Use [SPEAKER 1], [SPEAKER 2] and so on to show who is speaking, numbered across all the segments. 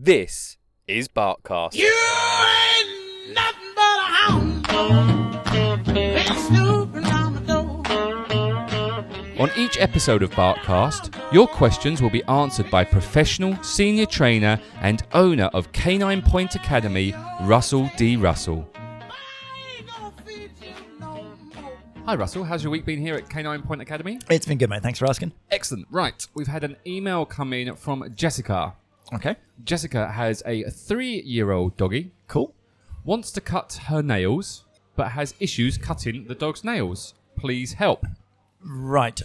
[SPEAKER 1] This is Barkcast.
[SPEAKER 2] You ain't nothing but a hound dog. Been snooping around the door.
[SPEAKER 1] On each episode of Barkcast, your questions will be answered by professional senior trainer and owner of Canine Point Academy, Russell D. Russell.
[SPEAKER 2] I ain't gonna feed you no more.
[SPEAKER 1] Hi, Russell. How's your week been here at Canine Point Academy?
[SPEAKER 3] It's been good, mate. Thanks for asking.
[SPEAKER 1] Excellent. Right, we've had an email come in from Jessica.
[SPEAKER 3] Okay.
[SPEAKER 1] Jessica has a three year old doggy,
[SPEAKER 3] Cool.
[SPEAKER 1] wants to cut her nails, but has issues cutting the dog's nails. Please help.
[SPEAKER 3] Right.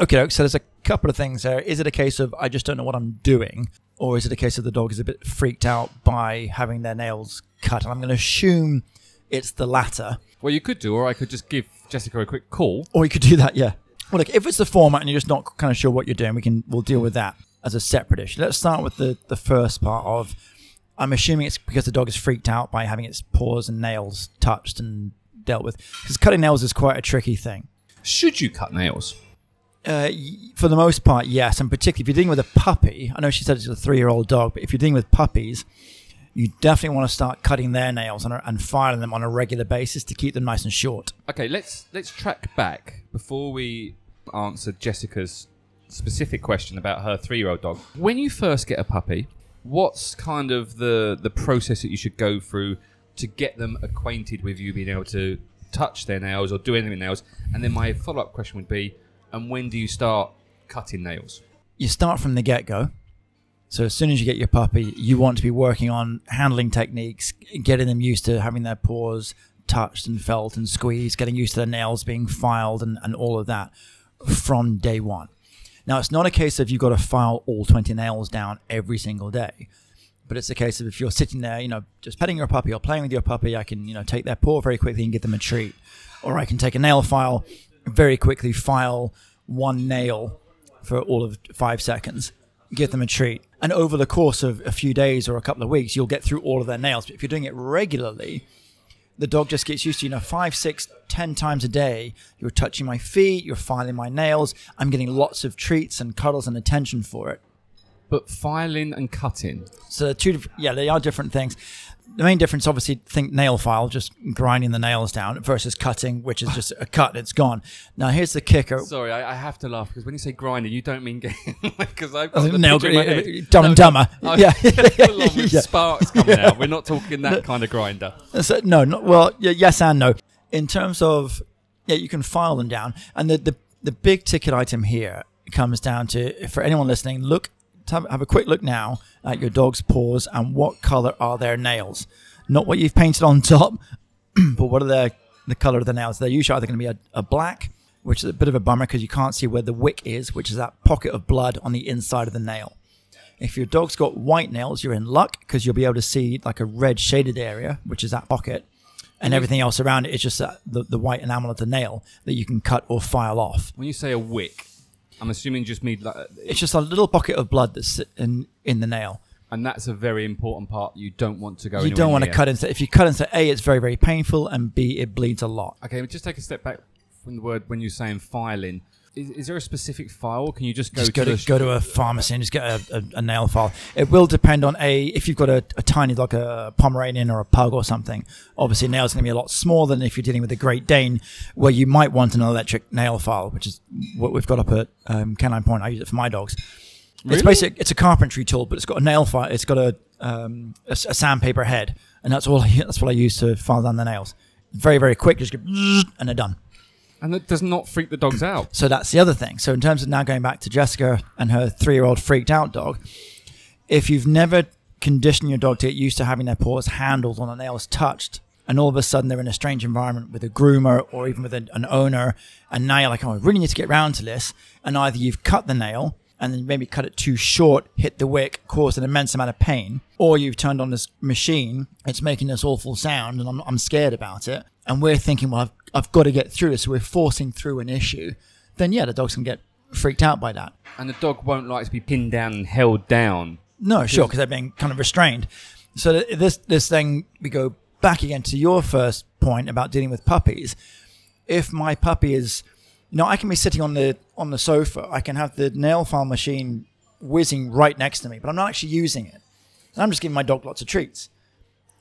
[SPEAKER 3] Okay, so there's a couple of things there. Is it a case of I just don't know what I'm doing? Or is it a case of the dog is a bit freaked out by having their nails cut? And I'm going to assume it's the latter.
[SPEAKER 1] Well, you could do, or I could just give Jessica a quick call.
[SPEAKER 3] Or you could do that, yeah. Well, look, if it's the format and you're just not kind of sure what you're doing, we can we'll deal with that as a separate issue. Let's start with the the first part of. I'm assuming it's because the dog is freaked out by having its paws and nails touched and dealt with. Because cutting nails is quite a tricky thing.
[SPEAKER 1] Should you cut nails?
[SPEAKER 3] Uh, for the most part, yes, and particularly if you're dealing with a puppy. I know she said it's a three-year-old dog, but if you're dealing with puppies, you definitely want to start cutting their nails and, and filing them on a regular basis to keep them nice and short.
[SPEAKER 1] Okay, let's let's track back before we answer Jessica's specific question about her three-year-old dog. When you first get a puppy, what's kind of the the process that you should go through to get them acquainted with you being able to touch their nails or do anything nails? And then my follow-up question would be, and when do you start cutting nails?
[SPEAKER 3] You start from the get-go. So as soon as you get your puppy, you want to be working on handling techniques, getting them used to having their paws touched and felt and squeezed, getting used to their nails being filed and, and all of that from day one. Now, it's not a case of you've got to file all 20 nails down every single day, but it's a case of if you're sitting there, you know, just petting your puppy or playing with your puppy, I can, you know, take their paw very quickly and give them a treat. Or I can take a nail file, very quickly file one nail for all of five seconds, give them a treat. And over the course of a few days or a couple of weeks, you'll get through all of their nails. But if you're doing it regularly, the dog just gets used to, you know, five, six, ten times a day. You're touching my feet, you're filing my nails. I'm getting lots of treats and cuddles and attention for it.
[SPEAKER 1] But filing and cutting.
[SPEAKER 3] So two, yeah, they are different things. The main difference, obviously, think nail file, just grinding the nails down, versus cutting, which is just a cut, it's gone. Now here's the kicker.
[SPEAKER 1] Sorry, I, I have to laugh because when you say grinding, you don't mean getting because I've got the
[SPEAKER 3] nail
[SPEAKER 1] picture in my head.
[SPEAKER 3] Uh, dumb and Dumber.
[SPEAKER 1] I-
[SPEAKER 3] Yeah.
[SPEAKER 1] full on with
[SPEAKER 3] Yeah.
[SPEAKER 1] sparks coming out. We're not talking that kind of grinder.
[SPEAKER 3] So, no, not, well, yes and no. In terms of, yeah, you can file them down. And the, the, the big ticket item here comes down to, for anyone listening, look, have, have a quick look now at your dog's paws and what color are their nails. Not what you've painted on top, but what are their, the color of the nails. They're usually either going to be a, a black, which is a bit of a bummer because you can't see where the wick is, which is that pocket of blood on the inside of the nail. If your dog's got white nails, you're in luck because you'll be able to see like a red shaded area, which is that pocket, and everything else around it is just that, the, the white enamel of the nail that you can cut or file off.
[SPEAKER 1] When you say a wick, I'm assuming just mean like, uh,
[SPEAKER 3] It's just a little pocket of blood that's in in the nail.
[SPEAKER 1] and that's a very important part. You don't want to go.
[SPEAKER 3] You don't want to cut into. If you cut into A, it's very very painful, and B, it bleeds a lot.
[SPEAKER 1] Okay, just take a step back from the word when you're saying filing. Is, is there a specific file? Can you just go
[SPEAKER 3] just
[SPEAKER 1] to
[SPEAKER 3] go to, go to a pharmacy and just get a, a, a nail file. It will depend on a if you've got a, a tiny like a Pomeranian or a pug or something. Obviously, nails going to be a lot smaller than if you're dealing with a Great Dane, where you might want an electric nail file, which is what we've got up at um, Canine Point. I use it for my dogs.
[SPEAKER 1] Really?
[SPEAKER 3] It's basic. It's a carpentry tool, but it's got a nail file. It's got a um, a, a sandpaper head, and that's all. That's what I use to file down the nails. Very very quick. Just go and they're done.
[SPEAKER 1] And that does not freak the dogs out.
[SPEAKER 3] So that's the other thing. So in terms of now going back to Jessica and her three-year-old freaked out dog, if you've never conditioned your dog to get used to having their paws handled or their nails touched, and all of a sudden they're in a strange environment with a groomer or even with an, an owner, and now you're like, oh, I really need to get round to this, and either you've cut the nail and then maybe cut it too short, hit the wick, caused an immense amount of pain, or you've turned on this machine, it's making this awful sound, and I'm, I'm scared about it, and we're thinking, well, I've, I've got to get through this, so we're forcing through an issue, then yeah, the dog's can get freaked out by that.
[SPEAKER 1] And the dog won't like to be pinned down and held down.
[SPEAKER 3] No, sure, because they're being kind of restrained. So th- this this thing we go back again to your first point about dealing with puppies. If my puppy is, you know, I can be sitting on the on the sofa. I can have the nail file machine whizzing right next to me, but I'm not actually using it. And I'm just giving my dog lots of treats.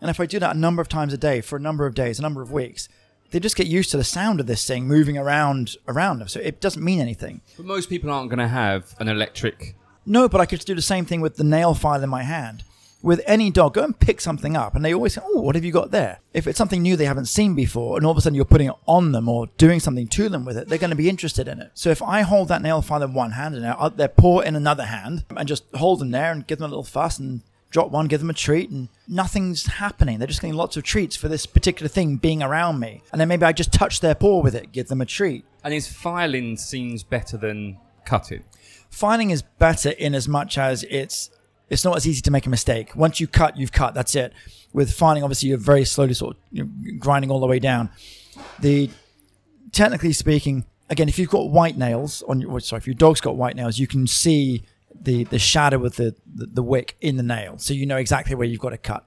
[SPEAKER 3] And if I do that a number of times a day for a number of days, a number of weeks, they just get used to the sound of this thing moving around around them. So it doesn't mean anything.
[SPEAKER 1] But most people aren't going to have an electric.
[SPEAKER 3] No, but I could do the same thing with the nail file in my hand. With any dog, go and pick something up, and they always say, "Oh, what have you got there?" If it's something new they haven't seen before, and all of a sudden you're putting it on them or doing something to them with it, they're going to be interested in it. So if I hold that nail file in one hand and out their paw in another hand, and just hold them there and give them a little fuss and drop one, give them a treat, and nothing's happening. They're just getting lots of treats for this particular thing being around me, and then maybe I just touch their paw with it, give them a treat.
[SPEAKER 1] And is filing seems better than cutting?
[SPEAKER 3] filing is better in as much as it's it's not as easy to make a mistake. Once you cut, you've cut. That's it. With filing, obviously, you're very slowly sort of grinding all the way down. The technically speaking, again, if you've got white nails on your sorry, if your dog's got white nails, you can see the the shadow of the, the the wick in the nail, so you know exactly where you've got to cut.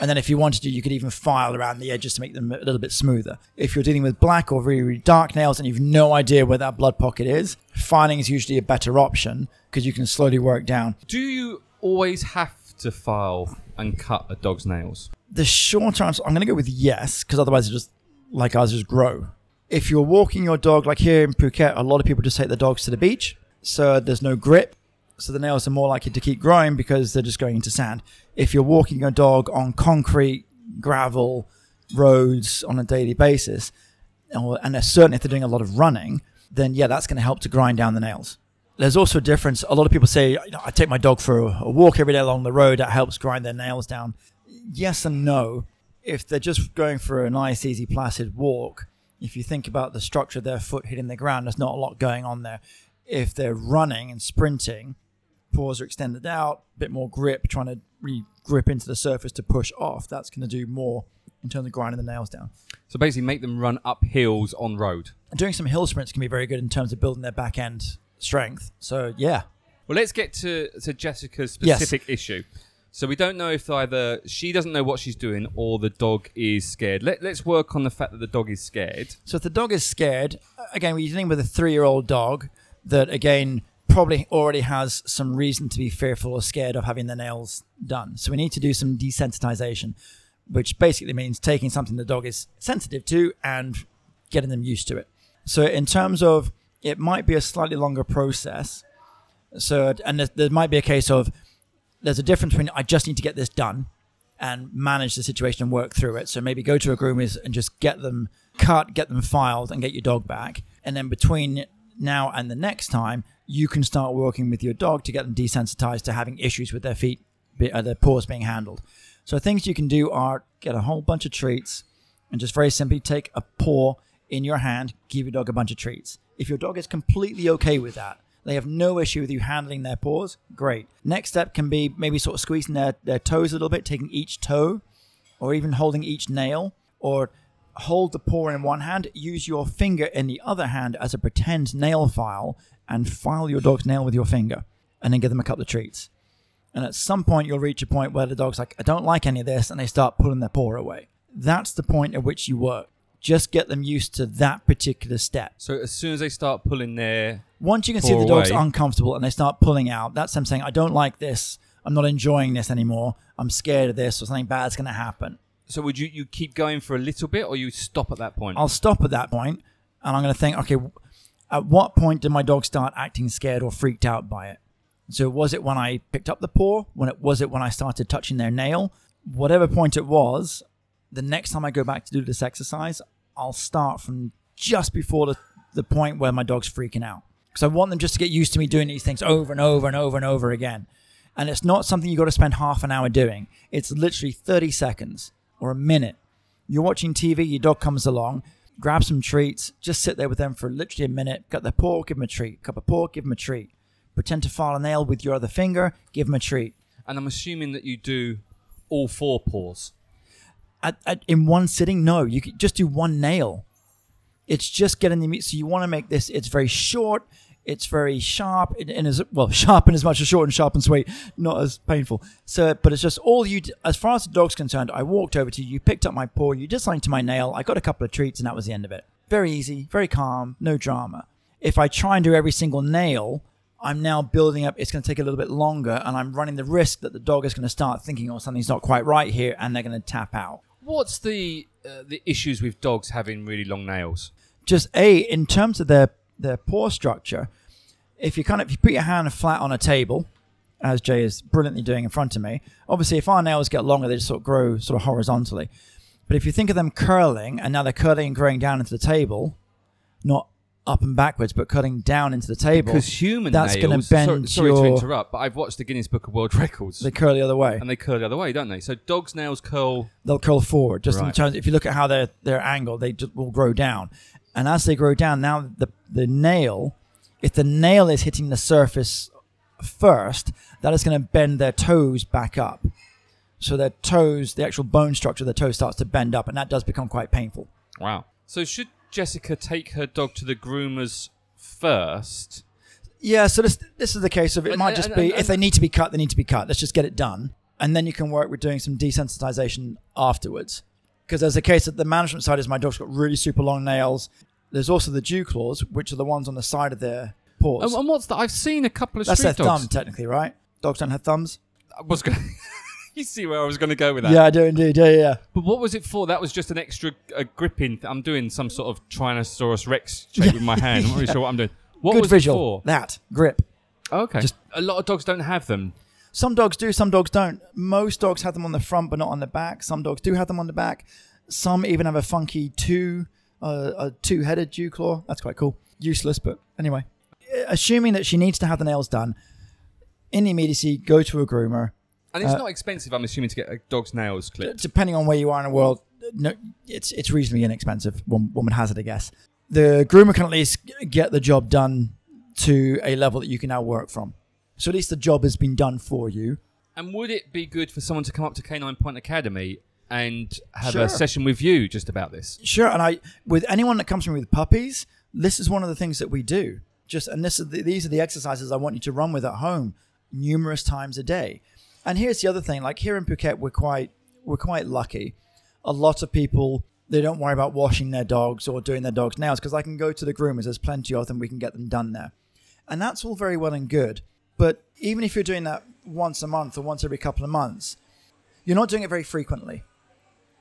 [SPEAKER 3] And then if you wanted to, you could even file around the edges to make them a little bit smoother. If you're dealing with black or really, really dark nails and you've no idea where that blood pocket is, filing is usually a better option because you can slowly work down.
[SPEAKER 1] Do you always have to file and cut a dog's nails?
[SPEAKER 3] The short answer, I'm going to go with yes, because otherwise it just, like ours, just grow. If you're walking your dog, like here in Phuket, a lot of people just take their dogs to the beach, so there's no grip, so the nails are more likely to keep growing because they're just going into sand. If you're walking your dog on concrete, gravel, roads on a daily basis, and certainly if they're doing a lot of running, then yeah, that's going to help to grind down the nails. There's also a difference. A lot of people say, you know, I take my dog for a, a walk every day along the road. That helps grind their nails down. Yes and no. If they're just going for a nice, easy, placid walk, if you think about the structure of their foot hitting the ground, there's not a lot going on there. If they're running and sprinting, paws are extended out, a bit more grip, trying to really grip into the surface to push off. That's going to do more in terms of grinding the nails down.
[SPEAKER 1] So basically, make them run up hills on road.
[SPEAKER 3] And doing some hill sprints can be very good in terms of building their back end strength. So yeah,
[SPEAKER 1] Well, let's get to, to Jessica's
[SPEAKER 3] Yes.
[SPEAKER 1] specific issue. So we don't know if either she doesn't know what she's doing or the dog is scared. Let, let's work on the fact that the dog is scared.
[SPEAKER 3] So if the dog is scared, uh, again, we're dealing with a three-year-old dog that, again, probably already has some reason to be fearful or scared of having their nails done. So we need to do some desensitization, which basically means taking something the dog is sensitive to and getting them used to it. So in terms of, it might be a slightly longer process. So and there, there might be a case of there's a difference between I just need to get this done and manage the situation and work through it. So maybe go to a groomer's and just get them cut, get them filed, and get your dog back. And then between now and the next time, you can start working with your dog to get them desensitized to having issues with their feet, uh, their paws being handled. So things you can do are get a whole bunch of treats and just very simply take a paw in your hand, give your dog a bunch of treats. If your dog is completely okay with that, they have no issue with you handling their paws, great. Next step can be maybe sort of squeezing their, their toes a little bit, taking each toe, or even holding each nail, or hold the paw in one hand, use your finger in the other hand as a pretend nail file, and file your dog's nail with your finger, and then give them a couple of treats. And at some point, you'll reach a point where the dog's like, I don't like any of this, and they start pulling their paw away. That's the point at which you work. Just get them used to that particular step.
[SPEAKER 1] So as soon as they start pulling their
[SPEAKER 3] Once you can see the dog's
[SPEAKER 1] away.
[SPEAKER 3] uncomfortable and they start pulling out, that's them saying, I don't like this. I'm not enjoying this anymore. I'm scared of this, or something bad's going to happen.
[SPEAKER 1] so would you you keep going for a little bit or you stop at that point?
[SPEAKER 3] I'll stop at that point and I'm going to think, okay, at what point did my dog start acting scared or freaked out by it? So was it when I picked up the paw? When it was it when I started touching their nail? Whatever point it was, the next time I go back to do this exercise, I'll start from just before the, the point where my dog's freaking out. Because I want them just to get used to me doing these things over and over and over and over again. And it's not something you've got to spend half an hour doing. It's literally 30 seconds or a minute. You're watching TV, your dog comes along, grab some treats, just sit there with them for literally a minute, cut their paw, give them a treat, cup of paw, give them a treat. Pretend to file a nail with your other finger, give them a treat.
[SPEAKER 1] and I'm assuming that you do all four paws.
[SPEAKER 3] At, at, in one sitting, no, you could just do one nail. It's just getting the meat. So you want to make this. It's very short. It's very sharp and, and as well sharp and as much as short and sharp and sweet, not as painful. So, but it's just all you. As far as the dog's concerned, I walked over to you, you picked up my paw, you did something to my nail. I got a couple of treats, and that was the end of it. Very easy, very calm, no drama. If I try and do every single nail, I'm now building up. It's going to take a little bit longer, and I'm running the risk that the dog is going to start thinking, "Oh, something's not quite right here," and they're going to tap out.
[SPEAKER 1] What's the uh, the issues with dogs having really long nails?
[SPEAKER 3] Just a in terms of their their paw structure. If you kind of if you put your hand flat on a table, as Jay is brilliantly doing in front of me, obviously if our nails get longer, they just sort of grow sort of horizontally. But if you think of them curling, and now they're curling and growing down into the table, not up and backwards, but cutting down into the table,
[SPEAKER 1] Because human
[SPEAKER 3] that's going to bend
[SPEAKER 1] sorry, sorry
[SPEAKER 3] your
[SPEAKER 1] to interrupt, but I've watched the Guinness Book of World Records,
[SPEAKER 3] they curl the other way.
[SPEAKER 1] and they curl the other way, don't they? So dogs' nails curl.
[SPEAKER 3] they'll curl forward. Just in
[SPEAKER 1] Right.
[SPEAKER 3] terms, if you look at how they're they're angled, they just will grow down. And as they grow down, now the the nail, if the nail is hitting the surface first, that is going to bend their toes back up. So their toes, the actual bone structure of their toes starts to bend up, and that does become quite painful.
[SPEAKER 1] Wow. So should Jessica take her dog to the groomers first?
[SPEAKER 3] Yeah, so this this is the case of it
[SPEAKER 1] And-
[SPEAKER 3] might uh, just
[SPEAKER 1] and-
[SPEAKER 3] be
[SPEAKER 1] and-
[SPEAKER 3] if they need to be cut, they need to be cut. Let's just get it done, and then you can work with doing some desensitization afterwards. Because there's a case that the management side is my dog's got really super long nails. There's also the dew claws, which are the ones on the side of their paws.
[SPEAKER 1] And, and what's that? I've seen a couple of
[SPEAKER 3] That's their
[SPEAKER 1] dogs.
[SPEAKER 3] thumb, technically, right? Dogs don't have thumbs.
[SPEAKER 1] I was going. you see where I was going to go with that?
[SPEAKER 3] Yeah, I do indeed. Yeah, yeah.
[SPEAKER 1] But what was it for? That was just an extra uh, gripping. I'm doing some sort of Tyrannosaurus Rex shape with my hand. I'm not really sure what I'm doing. What
[SPEAKER 3] Good
[SPEAKER 1] was
[SPEAKER 3] visual.
[SPEAKER 1] it
[SPEAKER 3] That grip.
[SPEAKER 1] Okay.
[SPEAKER 3] Just-
[SPEAKER 1] a lot of dogs don't have them.
[SPEAKER 3] Some dogs do, some dogs don't. Most dogs have them on the front, but not on the back. Some dogs do have them on the back. Some even have a funky two, uh, a two-headed dew claw. That's quite cool. Useless, but anyway. Assuming that she needs to have the nails done, in the immediacy, go to a groomer.
[SPEAKER 1] And it's
[SPEAKER 3] Uh,
[SPEAKER 1] not expensive, I'm assuming, to get a dog's nails clipped.
[SPEAKER 3] Depending on where you are in the world, no, it's it's reasonably inexpensive. One, one would hazard a guess. The groomer can at least get the job done to a level that you can now work from. So at least the job has been done for you.
[SPEAKER 1] And would it be good for someone to come up to Canine Point Academy and have
[SPEAKER 3] Sure.
[SPEAKER 1] a session with you just about this?
[SPEAKER 3] Sure, and I with anyone that comes to me with puppies, this is one of the things that we do. Just and this is the, these are the exercises I want you to run with at home numerous times a day. And here's the other thing: like here in Phuket, we're quite we're quite lucky. A lot of people they don't worry about washing their dogs or doing their dogs' nails because I can go to the groomers. There's plenty of them. We can get them done there, and that's all very well and good. But even if you're doing that once a month or once every couple of months, you're not doing it very frequently.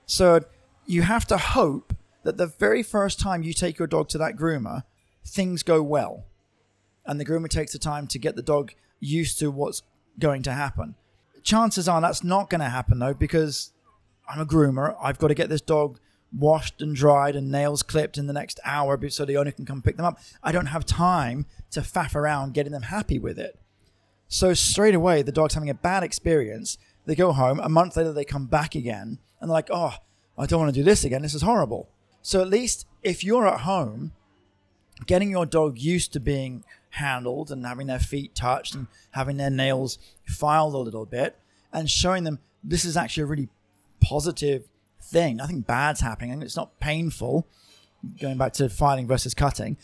[SPEAKER 3] So you have to hope that the very first time you take your dog to that groomer, things go well. And the groomer takes the time to get the dog used to what's going to happen. Chances are that's not going to happen though, because I'm a groomer. I've got to get this dog washed and dried and nails clipped in the next hour so the owner can come pick them up. I don't have time to faff around getting them happy with it. So straight away, the dog's having a bad experience. They go home. A month later, they come back again, and they're like, "Oh, I don't want to do this again. This is horrible." So at least if you're at home, getting your dog used to being handled and having their feet touched and having their nails filed a little bit, and showing them this is actually a really positive thing. Nothing bad's happening, it's not painful. Going back to filing versus cutting,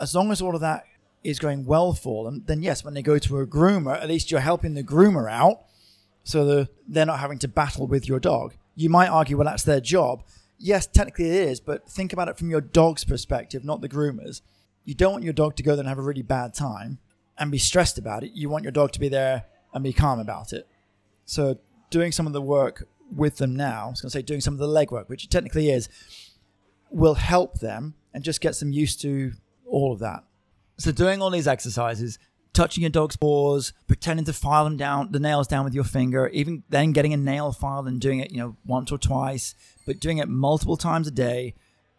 [SPEAKER 3] as long as all of that is going well for them, then yes, when they go to a groomer, at least you're helping the groomer out so the, they're not having to battle with your dog. You might argue, well, that's their job. Yes, technically it is, but think about it from your dog's perspective, not the groomer's. You don't want your dog to go there and have a really bad time and be stressed about it. You want your dog to be there and be calm about it. So doing some of the work with them now, I was going to say doing some of the legwork, which technically is, will help them and just gets them used to all of that. So doing all these exercises, touching your dog's paws, pretending to file them down, the nails down with your finger, even then getting a nail file and doing it, you know, once or twice, but doing it multiple times a day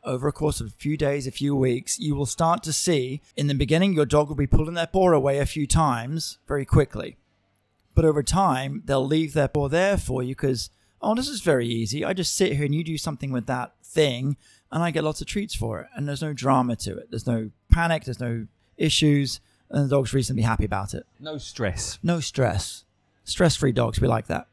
[SPEAKER 3] over a course of a few days, a few weeks, you will start to see in the beginning your dog will be pulling their paw away a few times very quickly. But over time, they'll leave their paw there for you because, oh, this is very easy. I just sit here and you do something with that thing, and I get lots of treats for it. And there's no drama to it. There's no panic. There's no issues. And the dog's reasonably happy about it.
[SPEAKER 1] No stress.
[SPEAKER 3] No stress. Stress free dogs. We like that.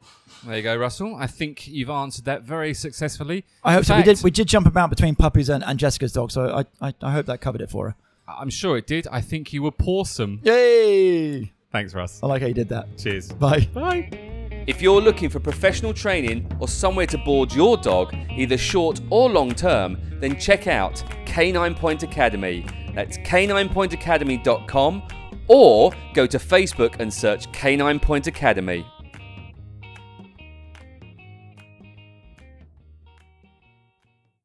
[SPEAKER 1] There you go, Russell. I think you've answered that very successfully.
[SPEAKER 3] I hope
[SPEAKER 1] In
[SPEAKER 3] so. We did, we did jump about between puppies and, and Jessica's dog, so I, I, I hope that covered it for her.
[SPEAKER 1] I'm sure it did. I think you were pawsome.
[SPEAKER 3] Yay!
[SPEAKER 1] Thanks, Russ.
[SPEAKER 3] I like how you did that.
[SPEAKER 1] Cheers.
[SPEAKER 3] Bye.
[SPEAKER 1] Bye.
[SPEAKER 4] If you're looking for professional training or somewhere to board your dog, either short or long term, then check out Canine Point Academy. That's caninepointacademy.com
[SPEAKER 1] or go to Facebook and search Canine Point Academy.